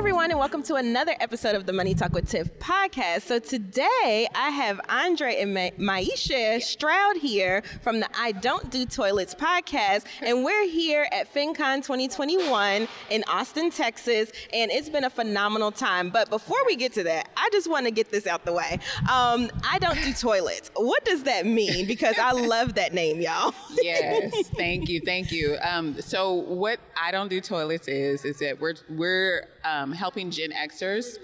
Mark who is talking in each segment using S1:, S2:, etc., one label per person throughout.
S1: Everyone, and welcome to another episode of the Money Talk with Tiff podcast. So today I have Andray and Ma- Maisha Stroud here from the I Don't Do Toilets podcast, and we're here at FinCon 2021 in Austin, Texas, and it's been a phenomenal time. But before we get to that, I just want to get this out the way. Um, I don't do toilets. What does that mean? Because I love that name, y'all.
S2: yes, thank you, thank you. Um, so what I don't do toilets is is that we're we're um, helping Gen Xers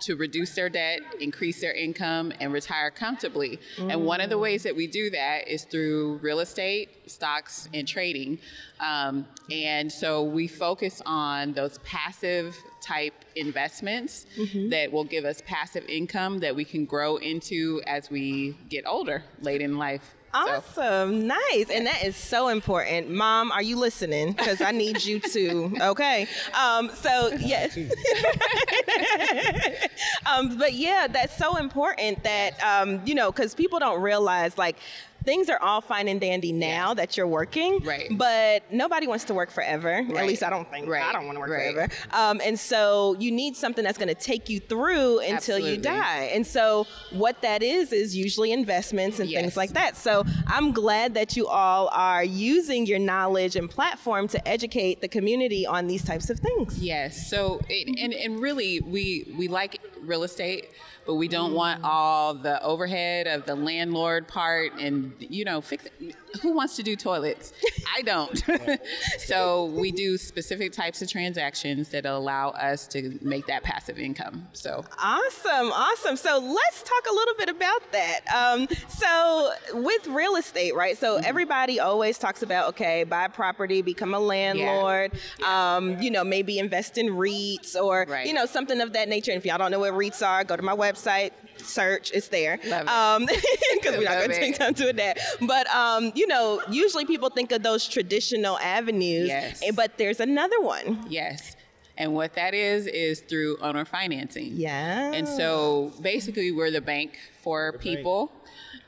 S2: to reduce their debt, increase their income, and retire comfortably. Mm. And one of the ways that we do that is through real estate, stocks, and trading. Um, and so we focus on those passive type investments mm-hmm. that will give us passive income that we can grow into as we get older late in life.
S1: Awesome, so. nice, and that is so important. Mom, are you listening? Because I need you to. Okay, um, so yes, um, but yeah, that's so important that um, you know because people don't realize like things are all fine and dandy now yeah. that you're working,
S2: right?
S1: But nobody wants to work forever. Right. At least I don't think. Right. I don't want to work right. forever. Um, and so you need something that's going to take you through until Absolutely. you die. And so what that is is usually investments and yes. things like that. So I'm glad that you all are using your knowledge and platform to educate the community on these types of things.
S2: Yes. So it, and and really we we like real estate but we don't want all the overhead of the landlord part and you know fix it. who wants to do toilets i don't so we do specific types of transactions that allow us to make that passive income so
S1: awesome awesome so let's talk a little bit about that um, so with real estate right so mm-hmm. everybody always talks about okay buy property become a landlord yeah. Um, you know maybe invest in reits or right. you know something of that nature and if y'all don't know what reits are go to my website website, search, it's there. Because um, we're not going to take time to do that. But, um, you know, usually people think of those traditional avenues, yes. But there's another one.
S2: Yes. And what that is is through owner financing.
S1: Yeah.
S2: And so basically we're the bank for the people. Bank.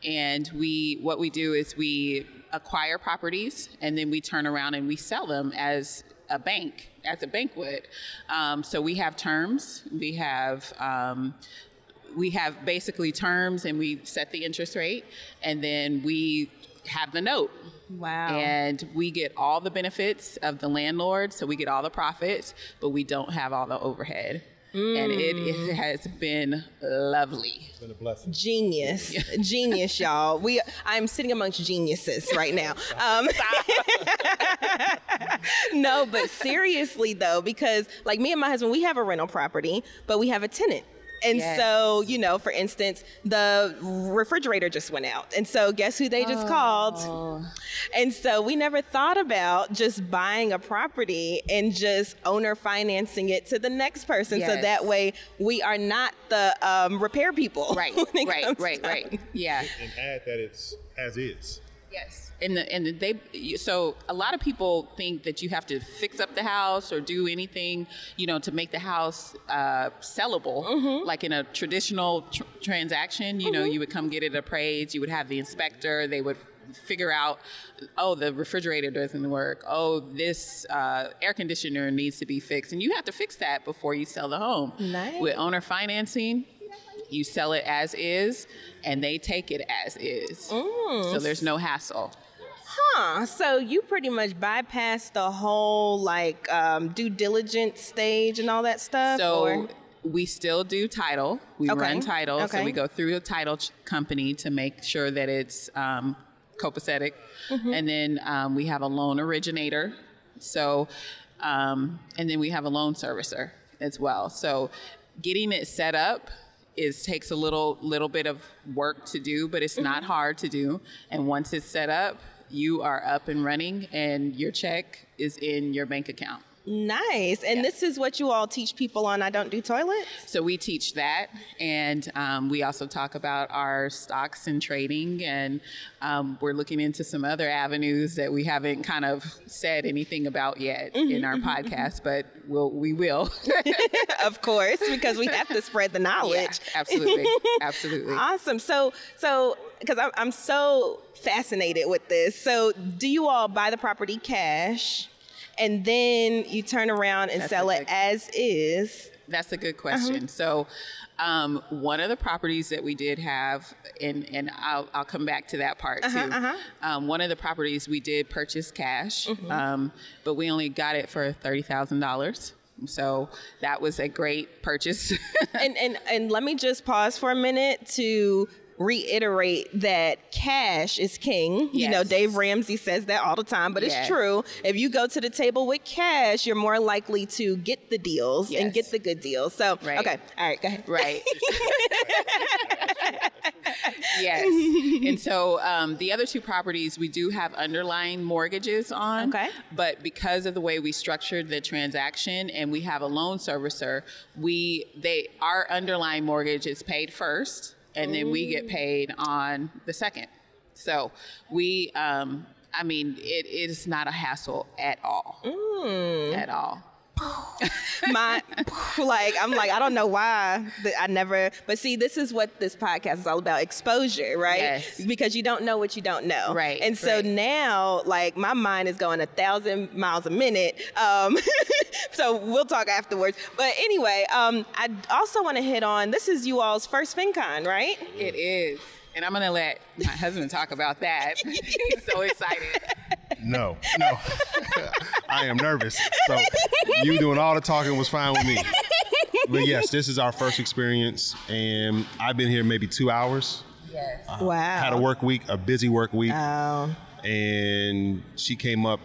S2: And we what we do is we acquire properties and then we turn around and we sell them as a bank, as a bank would. Um, so we have terms, we have um, we have basically terms and we set the interest rate and then we have the note.
S1: Wow.
S2: And we get all the benefits of the landlord, so we get all the profits, but we don't have all the overhead. Mm. And it, it, mm. has been lovely.
S3: It's been a blessing.
S1: Genius, genius, y'all. We I'm sitting amongst geniuses right now. Um, no, but seriously though, because like me and my husband, we have a rental property, but we have a tenant. And yes. so, you know, for instance, the refrigerator just went out. And so, guess who they just oh. called? And so, we never thought about just buying a property and just owner financing it to the next person. Yes. So that way we are not the um, repair people.
S2: Right, right, right, right. Yeah.
S3: And add that it's as is.
S2: Yes and the, and they so a lot of people think that you have to fix up the house or do anything you know to make the house uh, sellable mm-hmm. like in a traditional tr- transaction you mm-hmm. know you would come get it appraised you would have the inspector they would figure out oh the refrigerator doesn't work oh this uh, air conditioner needs to be fixed and you have to fix that before you sell the home
S1: nice.
S2: with owner financing you sell it as is and they take it as is mm. so there's no hassle
S1: Huh. So you pretty much bypass the whole like um, due diligence stage and all that stuff.
S2: So or? we still do title. We okay. run title. Okay. So we go through a title ch- company to make sure that it's um, copacetic, mm-hmm. and then um, we have a loan originator. So, um, and then we have a loan servicer as well. So, getting it set up is takes a little little bit of work to do, but it's mm-hmm. not hard to do. And once it's set up, you are up and running and your check is in your bank account.
S1: Nice. And this is what you all teach people on I Don't Do Toilets?
S2: So we teach that, and um, we also talk about our stocks and trading, and um, we're looking into some other avenues that we haven't kind of said anything about yet
S1: Mm-hmm,
S2: in our podcast, but we'll, we will.
S1: of course, because we have to spread the
S2: yeah,
S1: knowledge.
S2: absolutely, absolutely.
S1: Awesome. So, so because I'm, I'm so fascinated with this. So, do you all buy the property cash, and then you turn around and
S2: That's
S1: sell it as is?
S2: That's a good question. So, um, one of the properties that we did have, and, and I'll, I'll come back to that part too. Um, one of the properties we did purchase cash, um, but we only got it for $30,000. So that was a great purchase.
S1: and and and let me just pause for a minute to reiterate that cash is king. You know, Dave Ramsey says that all the time, but
S2: Yes.
S1: it's true. If you go to the table with cash, you're more likely to get the deals and get the good deals. So,
S2: Right.
S1: okay, all right, go ahead.
S2: Right. yes. And so um, the other two properties we do have underlying mortgages on.
S1: Okay.
S2: But because of the way we structured the transaction and we have a loan servicer, we they our underlying mortgage is paid first and then we get paid on the second. So we um, I mean it is not a hassle at all. At all.
S1: my like I'm like I don't know why I never but see this is what this podcast is all about exposure right
S2: Yes.
S1: because you don't know what you don't know
S2: Right,
S1: and so
S2: right.
S1: now like my mind is going a thousand miles a minute um so we'll talk afterwards but anyway um I also want to hit on this is you all's first FinCon right
S2: It is. And I'm going to let my husband talk about that. He's so excited.
S3: No, no. I am nervous. So you doing all the talking was fine with me. But yes, this is our first experience, and I've been here maybe two hours.
S2: Yes.
S1: wow
S3: Had a work week, a busy work week,
S1: oh
S3: and she came up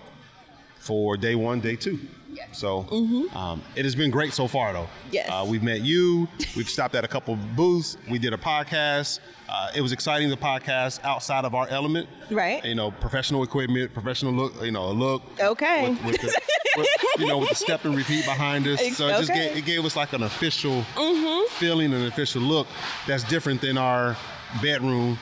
S3: for day one, day two.
S2: Yes.
S3: So um, it has been great so far, though.
S1: Mm-hmm. Yes.
S3: Uh, we've met you. We've stopped at a couple of booths. We did a podcast. Uh, it was exciting. The podcast outside of our element.
S1: Right.
S3: You know, professional equipment, professional look. You know, a look.
S1: Okay.
S3: With, with the, with, you know, with the step and repeat behind us. So it just gave, it gave us like an official feeling, an official look that's different than our bedroom.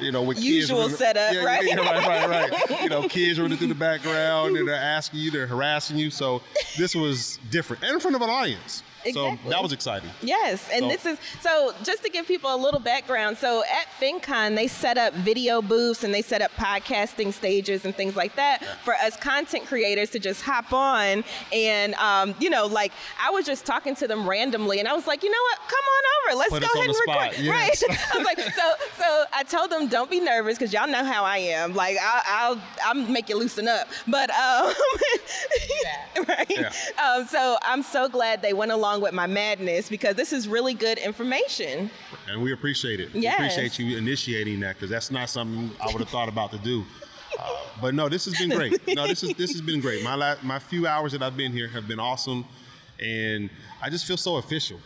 S3: You know, with
S1: Usual
S3: kids running-
S1: setup,
S3: yeah,
S1: right?
S3: Yeah, right, right, right. You know, kids running through the background and they're asking you, they're harassing you. So this was different and in front of an audience.
S1: Exactly.
S3: So that was exciting.
S1: Yes, and
S3: So-
S1: this is so just to give people a little background. So at FinCon, they set up video booths and they set up podcasting stages and things like that for us content creators to just hop on and, um, you know, like I was just talking to them randomly and I was like, you know what, come on over, let's
S3: Put
S1: go ahead and record.
S3: yes.
S1: Right? I was like, so, so I told them, don't be nervous because y'all know how I am. Like I'll, I'll, I'll make you loosen up. But um, right.
S3: Yeah.
S1: Um, so I'm so glad they went along with my madness because this is really good information.
S3: And we appreciate it.
S1: Yes.
S3: We appreciate you initiating that because that's not something I would have thought about to do. Uh, but no, this has been great. No, this is this has been great. My la- my few hours that I've been here have been awesome, and I just feel so official.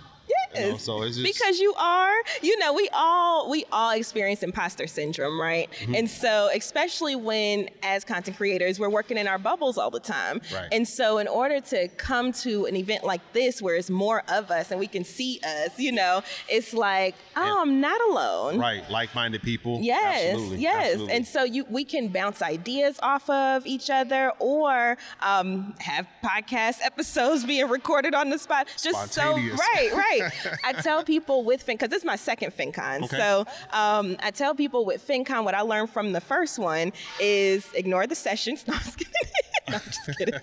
S3: You know, so it's just
S1: because you are, you know, we all we all experience imposter syndrome, right?
S3: Mm-hmm.
S1: And so, especially when as content creators, we're working in our bubbles all the time.
S3: Right.
S1: And so, in order to come to an event like this, where it's more of us and we can see us, you know, it's like, oh, I'm not alone.
S3: right, like-minded people.
S1: Yes,
S3: Absolutely.
S1: yes,
S3: Absolutely.
S1: and so you we can bounce ideas off of each other, or um, have podcast episodes being recorded on the spot. Just so right, right. I tell people with Fin because this is my second FinCon,
S3: Okay.
S1: so um, I tell people with FinCon what I learned from the first one is ignore the sessions. No, I'm just kidding. No, I'm just kidding. Um,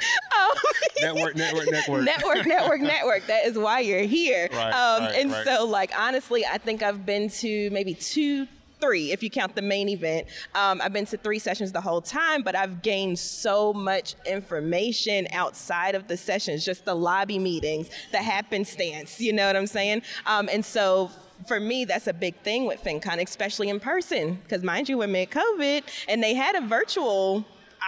S3: network, network, network.
S1: network, network, network. That is why you're here.
S3: Right,
S1: um,
S3: right,
S1: and
S3: right.
S1: so, like, honestly, I think I've been to maybe two. Three, if you count the main event. Um, I've been to three sessions the whole time, but I've gained so much information outside of the sessions, just the lobby meetings, the happenstance, you know what I'm saying? Um, and so for me, that's a big thing with FinCon, especially in person, because mind you, we're mid COVID and they had a virtual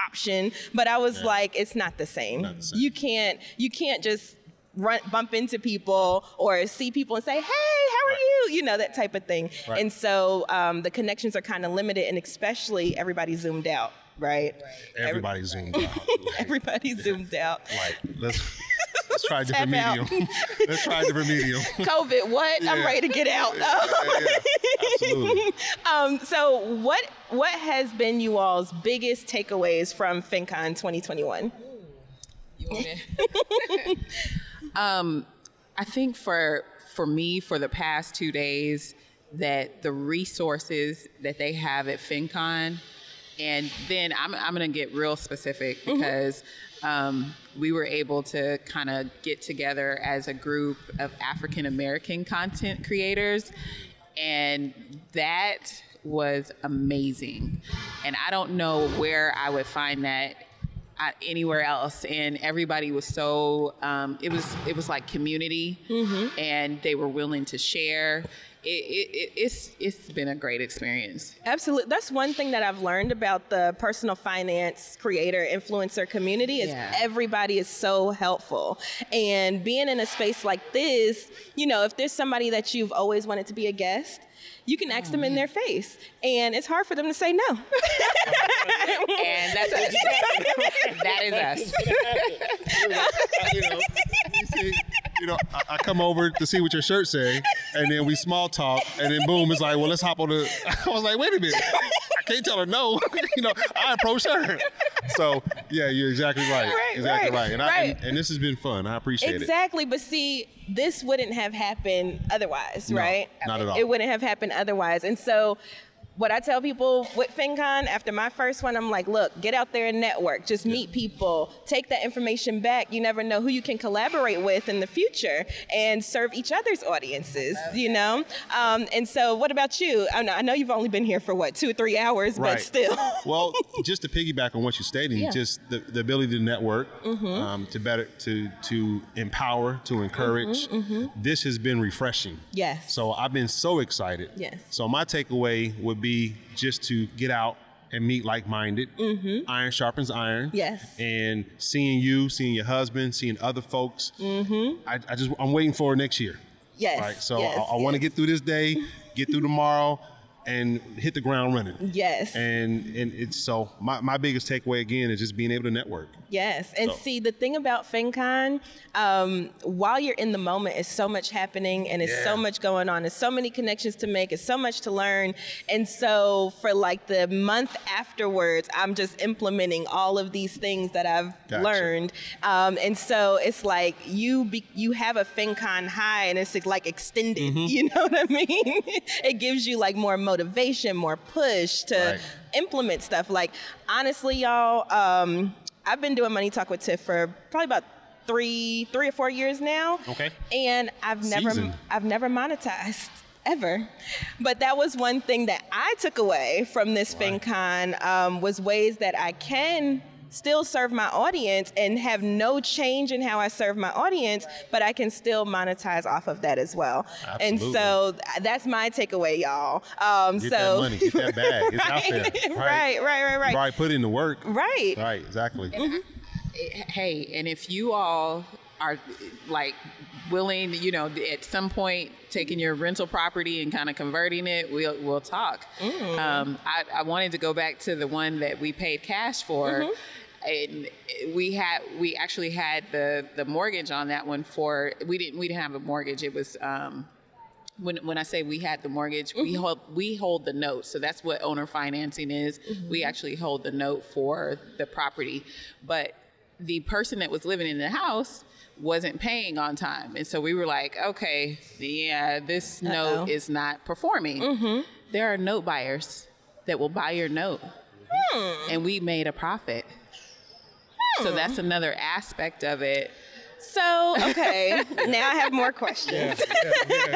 S1: option, but I was like, it's not the same.
S3: Not the same.
S1: You can't, you can't just run, bump into people or see people and say, hey, how are you? You know, that type of thing.
S3: Right.
S1: And so um, the connections are kind of limited and especially everybody zoomed out. right?
S3: Everybody zoomed out.
S1: Everybody zoomed out.
S3: Like let's let's try a different
S1: Tap out.
S3: medium. let's try a different medium.
S1: COVID, what? I'm ready to get out.
S3: Yeah, absolutely.
S1: um, so what what has been you all's biggest takeaways from FinCon 2021?
S2: You want it? Um, I think for for me, for the past two days, that the resources that they have at FinCon, and then I'm I'm gonna get real specific because. Um, we were able to kind of get together as a group of African American content creators, and that was amazing. And I don't know where I would find that anywhere else and everybody was so um, it was it was like community and they were willing to share it, it, it, it's it's been a great experience
S1: Absolutely. That's one thing that I've learned about the personal finance creator influencer community is
S2: Yeah.
S1: everybody is so helpful. And being in a space like this, you know, if there's somebody that you've always wanted to be a guest, you can ask oh, them in their face. And it's hard for them to say no.
S2: and that's us that is us
S3: you know, you, see, you know, I, I come over to see what your shirt say, and then we small talk, and then boom, it's like, well, let's hop on the. I was like, wait a minute, I can't tell her no. you know, I approach her. So yeah, you're exactly right.
S1: Right,
S3: exactly
S1: right,
S3: right. And, I,
S1: right.
S3: and, and this has been fun. I appreciate it.
S1: Exactly, but see, this wouldn't have happened otherwise,
S3: No,
S1: right?
S3: not at all.
S1: It wouldn't have happened otherwise. And so, what I tell people with FinCon after my first one, I'm like, look, get out there and network, just meet people, take that information back. You never know who you can collaborate with in the future and serve each other's audiences, you know? Um, and so, what about you? I know, I know you've only been here for what, two or three hours, but
S3: Right.
S1: still.
S3: well, just to piggyback on what you're stating,
S1: Yeah.
S3: just the, the ability to network, um, to better to to empower, to encourage. This has been refreshing.
S1: Yes.
S3: So I've been so excited.
S1: Yes.
S3: So my takeaway would be just to get out and meet like-minded. Iron sharpens iron.
S1: Mm-hmm. Yes.
S3: And seeing you, seeing your husband, seeing other folks. Mm-hmm. I, I just I'm waiting for next year.
S1: yes.
S3: Right. So
S1: yes,
S3: I, I want to get through this day, get through tomorrow, and hit the ground running.
S1: Yes.
S3: And and it's so my, my biggest takeaway again is just being able to network.
S1: Yes, and
S3: So-
S1: see the thing about FinCon, um, while you're in the moment, is so much happening and it's so much going on. There's so many connections to make. It's so much to learn, and so for like the month afterwards, I'm just implementing all of these things that I've
S3: Gotcha.
S1: learned, um, and so it's like you be, you have a FinCon high, and it's like extended.
S3: Mm-hmm.
S1: You know what I mean? it gives you like more motivation, more push to
S3: Right.
S1: implement stuff. Like honestly, y'all, um, I've been doing Money Talk with Tiff for probably about three, three or four years now.
S3: Okay.
S1: And I've never,
S3: Seasoned.
S1: I've never monetized ever. But that was one thing that I took away from this
S3: Right.
S1: FinCon um, was ways that I can still serve my audience and have no change in how I serve my audience, but I can still monetize off of that as well.
S3: Absolutely.
S1: And so that's my takeaway, y'all. Um,
S3: Get
S1: so
S3: that money, get that bag. It's out there.
S1: right, right, right, right.
S3: You've already put in the work.
S1: Right.
S3: Right. Exactly.
S2: hey and if you all are like willing you know at some point taking your rental property and kind of converting it we'll we'll talk. Um, I, I wanted to go back to the one that we paid cash for. And we had we actually had the the mortgage on that one for we didn't we didn't have a mortgage. It was um, when, when I say we had the mortgage, we hold we hold the note. So that's what owner financing is. We actually hold the note for the property, but the person that was living in the house wasn't paying on time, and so we were like, okay, yeah, this
S1: Uh-oh.
S2: note is not performing. There are note buyers that will buy your note, and we made a profit. So that's another aspect of it.
S1: So, okay, now I have more questions.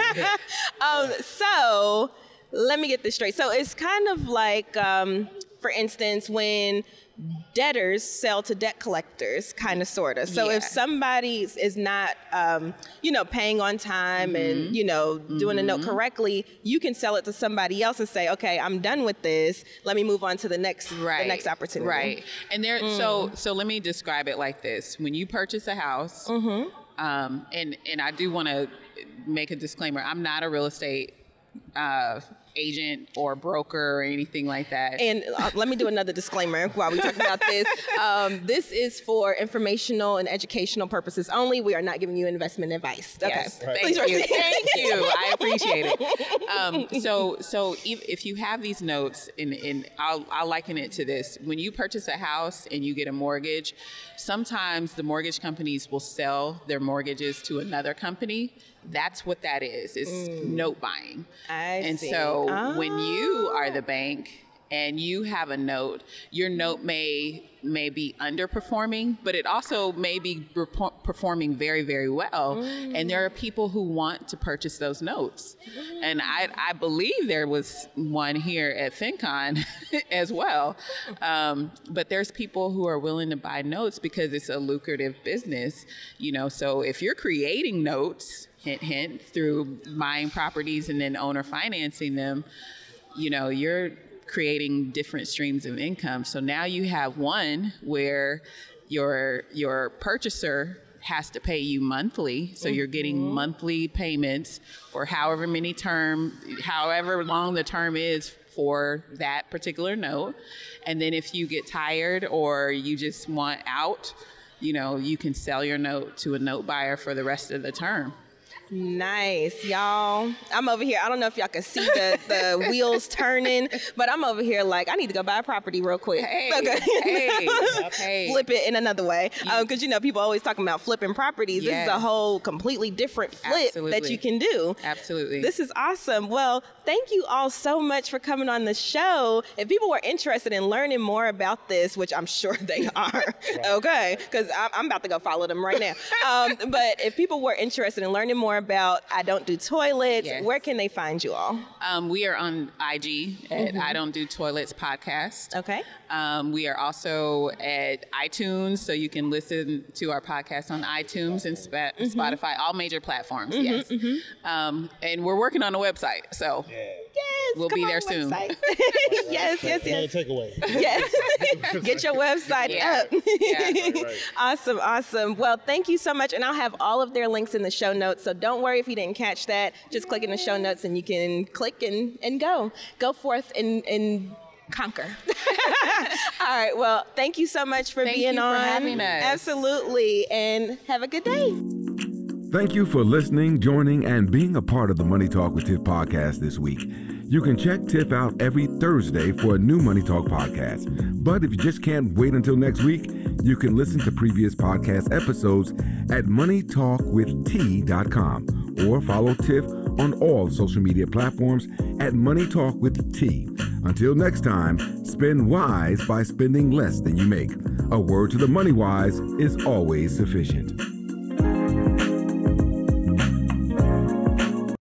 S1: um, so, let me get this straight. So, it's kind of like, um, for instance, when debtors sell to debt collectors, kind of, sort of. So, if somebody is not, um, you know, paying on time
S2: Mm-hmm.
S1: and, you know, doing a note correctly, you can sell it to somebody else and say, okay, I'm done with this. Let me move on to the next, the next opportunity.
S2: Right. And there so so let me describe it like this. When you purchase a house, um, and and I do want to make a disclaimer. I'm not a real estate uh, agent or broker or anything like that.
S1: And uh, let me do another disclaimer while we talk about this. Um, this is for informational and educational purposes only. We are not giving you investment advice. Okay.
S2: Yes. Thank Please you. Thank you. I appreciate it. Um, so, so if, if, you have these notes, and, and I'll, I'll liken it to this: when you purchase a house and you get a mortgage, sometimes the mortgage companies will sell their mortgages to another company that's what that is. It's mm. note buying.
S1: I
S2: and
S1: see.
S2: so oh. when you are the bank and you have a note, your note may may be underperforming, but it also may be performing very, very well. Mm. And there are people who want to purchase those notes. Mm. And I, I believe there was one here at FinCon as well. Um, but there's people who are willing to buy notes because it's a lucrative business, you know. So if you're creating notes, hint, hint, through buying properties and then owner financing them, you know, you're creating different streams of income. So now you have one where your your purchaser has to pay you monthly. So mm-hmm. you're getting mm-hmm. monthly payments for however many term, however long the term is for that particular note. And then if you get tired or you just want out, you know, you can sell your note to a note buyer for the rest of the term.
S1: Nice, y'all. I'm over here. I don't know if y'all can see the, the wheels turning, but I'm over here like I need to go buy a property real quick.
S2: Hey, okay.
S1: hey, Flip it in another way, because um, you know people always talking about flipping properties. Yes. This is a whole completely different flip Absolutely. that you can do.
S2: Absolutely.
S1: This is awesome. Well, thank you all so much for coming on the show. If people were interested in learning more about this, which I'm sure they are, okay, because I'm, I'm, about to go follow them right now. Um, but if people were interested in learning more about I Don't Do Toilets, yes. where can they find you all?
S2: Um, we are on IG at mm-hmm. I Don't Do Toilets podcast.
S1: Okay.
S2: Um, we are also at iTunes, so you can listen to our podcast on iTunes and Sp- mm-hmm. Spotify, all major platforms. Mm-hmm, yes. Mm-hmm. Um, and we're working on a website, so.
S1: Yeah. Yes,
S2: we'll be there soon.
S1: yes, yes, yes.
S4: Takeaway.
S1: Yes, get your website yeah. up. yeah. Right, right. Awesome, awesome. Well, thank you so much, and I'll have all of their links in the show notes. So don't worry if you didn't catch that. Just click in the show notes, and you can click and and go, go forth and and conquer. All right. Well, thank you so much for
S2: thank
S1: being on.
S2: For having us.
S1: Absolutely. And have a good day.
S5: Thank you for listening, joining, and being a part of the Money Talk with Tiff podcast this week. You can check Tiff out every Thursday for a new Money Talk podcast. But if you just can't wait until next week, you can listen to previous podcast episodes at moneytalkwitht.com or follow Tiff on all social media platforms at Money Talk with T. Until next time, spend wise by spending less than you make. A word to the money wise is always sufficient.